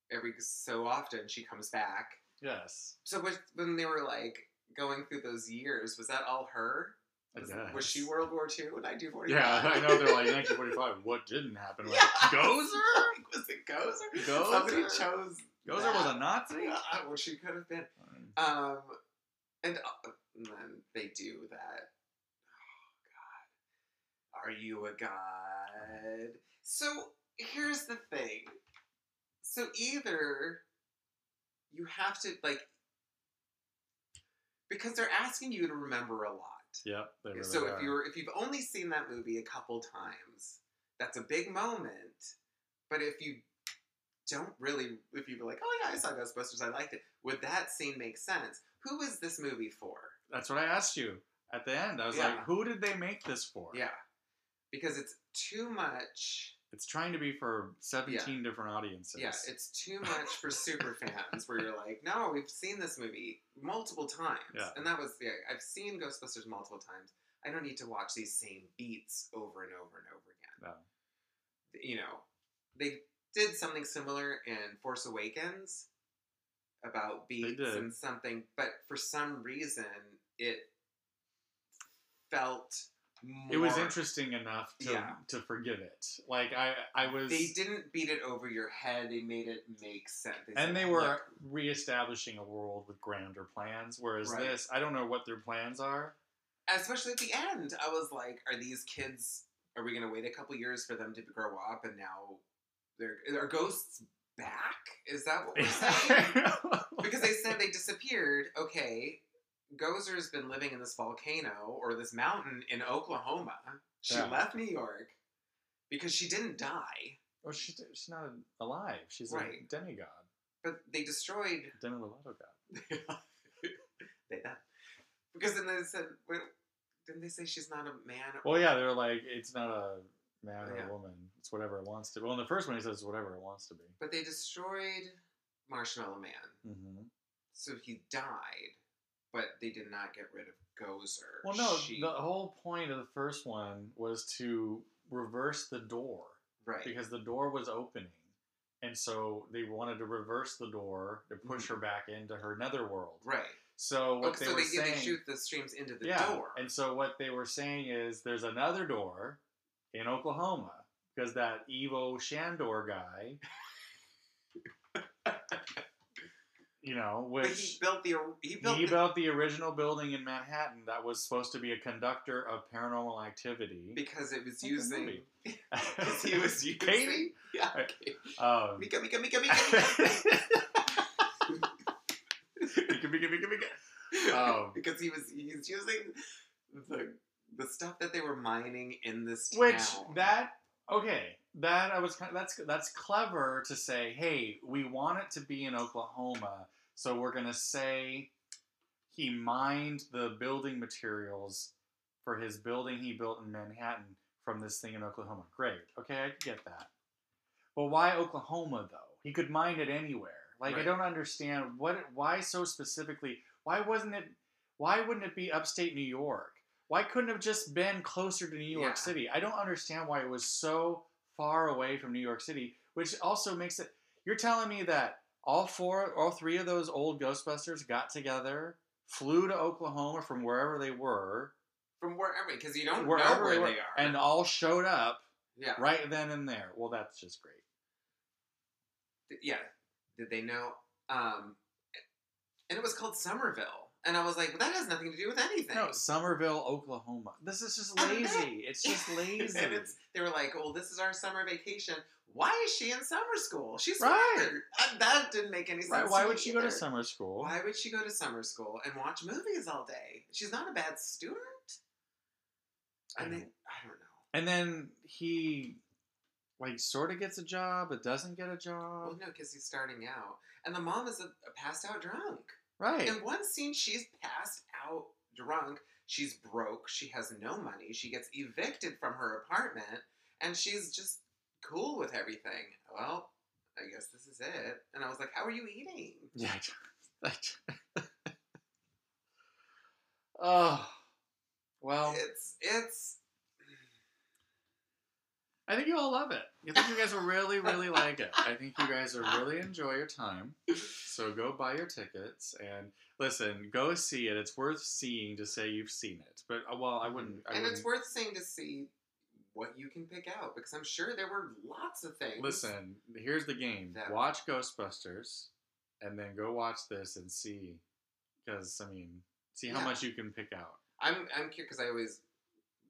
every so often she comes back. Yes. So when they were like going through those years, was that all her? Was she World War II, 1945? Yeah, I know. They're like 1945. What didn't happen? Like, Yeah. Gozer. was it Gozer? Gozer? Somebody chose. Gozer that. was a Nazi. Yeah, well, she could have been. Um, and, uh, and then they do that. Oh God, are you a god? So here's the thing. So either you have to like because they're asking you to remember a lot. Yep. They really so are. if you're if you've only seen that movie a couple times, that's a big moment. But if you don't really, if you be like, oh yeah, I saw Ghostbusters, I liked it, would that scene make sense? Who is this movie for? That's what I asked you at the end. I was Yeah. like, who did they make this for? Yeah, because it's too much. It's trying to be for 17 different audiences. Yeah, it's too much for super fans. Where you're like, no, we've seen this movie multiple times, Yeah. and that was yeah, I've seen Ghostbusters multiple times. I don't need to watch these same beats over and over and over again. No. you know, they did something similar in Force Awakens about beats and something, but for some reason it felt more. It was interesting enough to, Yeah. to forgive it. Like, I, I was. They didn't beat it over your head. They made it make sense. and they were "Look, reestablishing a world with grander plans. Whereas Right. this, I don't know what their plans are. especially at the end. I was like, are these kids? Are we going to wait a couple years for them to grow up and now they're are ghosts back? Is that what we're saying? because they said they disappeared. Okay, Gozer's been living in this volcano or this mountain in Oklahoma. She Yeah. left New York because she didn't die, well, she's, she's not alive. She's a demigod. but they destroyed Demi Lovato god. they that because then they said, wait, didn't they say she's not a man? Well, yeah, they're like, it's not a man or Yeah. a woman. It's whatever it wants to be. Well, in the first one, he says it's whatever it wants to be. But they destroyed Marshmallow Man, Mm-hmm. so he died. But they did not get rid of Gozer. Well, no, She- the whole point of the first one was to reverse the door right. because the door was opening. And so they wanted to reverse the door to push mm-hmm. her back into her netherworld. right. So what Oh, they so were they, saying, they shoot the streams into the yeah. door. And so what they were saying is there's another door in Oklahoma because that Ivo Shandor guy, you know, But which he built the he built he the, built the original building in Manhattan that was supposed to be a conductor of paranormal activity. because it was using because he was using Katie? yeah Right. Katie. Um, Mika Mika Mika Mika Mika, Mika, Mika, Mika. Um, because he was he's using the the stuff that they were mining in this town. Which that okay, that I was kind of, that's that's clever to say. Hey, we want it to be in Oklahoma, so we're gonna say he mined the building materials for his building he built in Manhattan from this thing in Oklahoma. Great, okay, I get that. But why Oklahoma though? He could mine it anywhere. Like I don't understand what why so specifically. Why wasn't it? Why wouldn't it be upstate New York? Why couldn't it have just been closer to New York Yeah. City? I don't understand why it was so far away from New York City, which also makes it. You're telling me that all four, all three of those old Ghostbusters got together, flew to Oklahoma from wherever they were, from wherever because you don't wherever know where they were, they are and all showed up yeah right then and there. Well, that's just great. Yeah did they know um and it was called Summerville and I was like well, that has nothing to do with anything No, Summerville, Oklahoma. This is just lazy. it's just lazy. and it's they were like oh this is our summer vacation why is she in summer school she's Right. smart. Uh, that didn't make any sense right? Why would she go to summer school? why would she go to summer school and watch movies all day she's not a bad student I don't- I don't know And then he, like, sort of gets a job, but doesn't get a job. well no because he's starting out and the mom is a, a passed out drunk right. In one scene, she's passed out drunk. She's broke. She has no money. She gets evicted from her apartment, and she's just cool with everything. Well, I guess this is it. And I was like, "How are you eating?" Yeah. oh. Well, It's it's I think you all love it. I think you guys will really, really like it. I think you guys will really enjoy your time. So go buy your tickets and listen. Go see it. It's worth seeing to say you've seen it. But uh, well, I wouldn't. I and wouldn't. it's worth seeing to see what you can pick out because I'm sure there were lots of things. Listen, here's the game. That- Watch Ghostbusters, and then go watch this and see, because I mean, see how Yeah. much you can pick out. I'm I'm curious because I always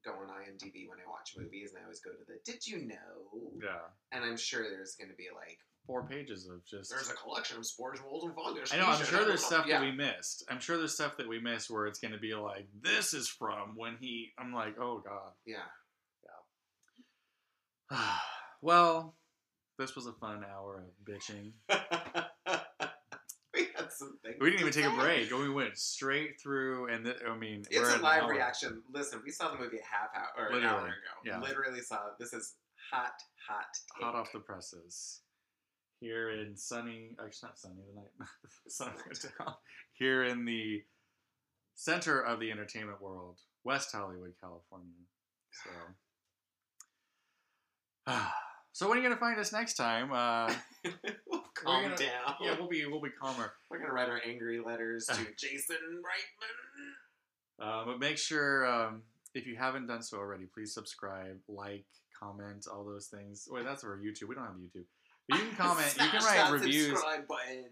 go on IMDb when I watch movies, and I always go to the "Did you know?" Yeah, And I'm sure there's going to be like four pages of just. There's a collection of spores, molds, and fungus. I know. I'm sure there's stuff yeah. that we missed. I'm sure there's stuff that we missed where it's going to be like, "This is from when he." I'm like, "Oh God." Yeah. well, This was a fun hour of bitching. we had some things. We didn't even take a break. We went straight through, and th- I mean, It's a live reaction. Listen, we saw the movie a half hour or an hour ago. yeah. Literally saw this is hot, hot, take. hot off the presses. Here in sunny, actually not sunny tonight. sun went down. Here in the center of the entertainment world, West Hollywood, California. So, so when are you gonna find us next time? Uh, we'll calm gonna- down. yeah, we'll be we'll be calmer. We're gonna write our angry letters to Jason Reitman. Uh, but make sure um, if you haven't done so already, please subscribe, like, comment, all those things. Wait, that's for YouTube. We don't have YouTube. But you can comment. you can write reviews.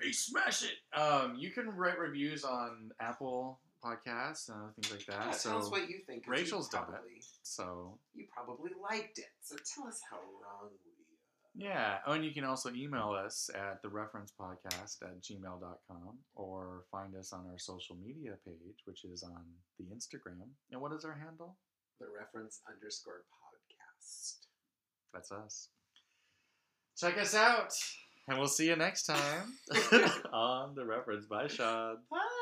Hey, smash it. Um, you can write reviews on Apple Podcasts and other things like that. Yeah, so, tell us what you think. Rachel's you done it. so You probably liked it. So tell us how wrong we are. yeah. Oh, and you can also email us at the reference podcast at gmail.com or find us on our social media page, which is on the Instagram. And what is our handle? The reference underscore podcast. That's us. Check us out, and we'll see you next time on the reference. Bye, Sean. Bye.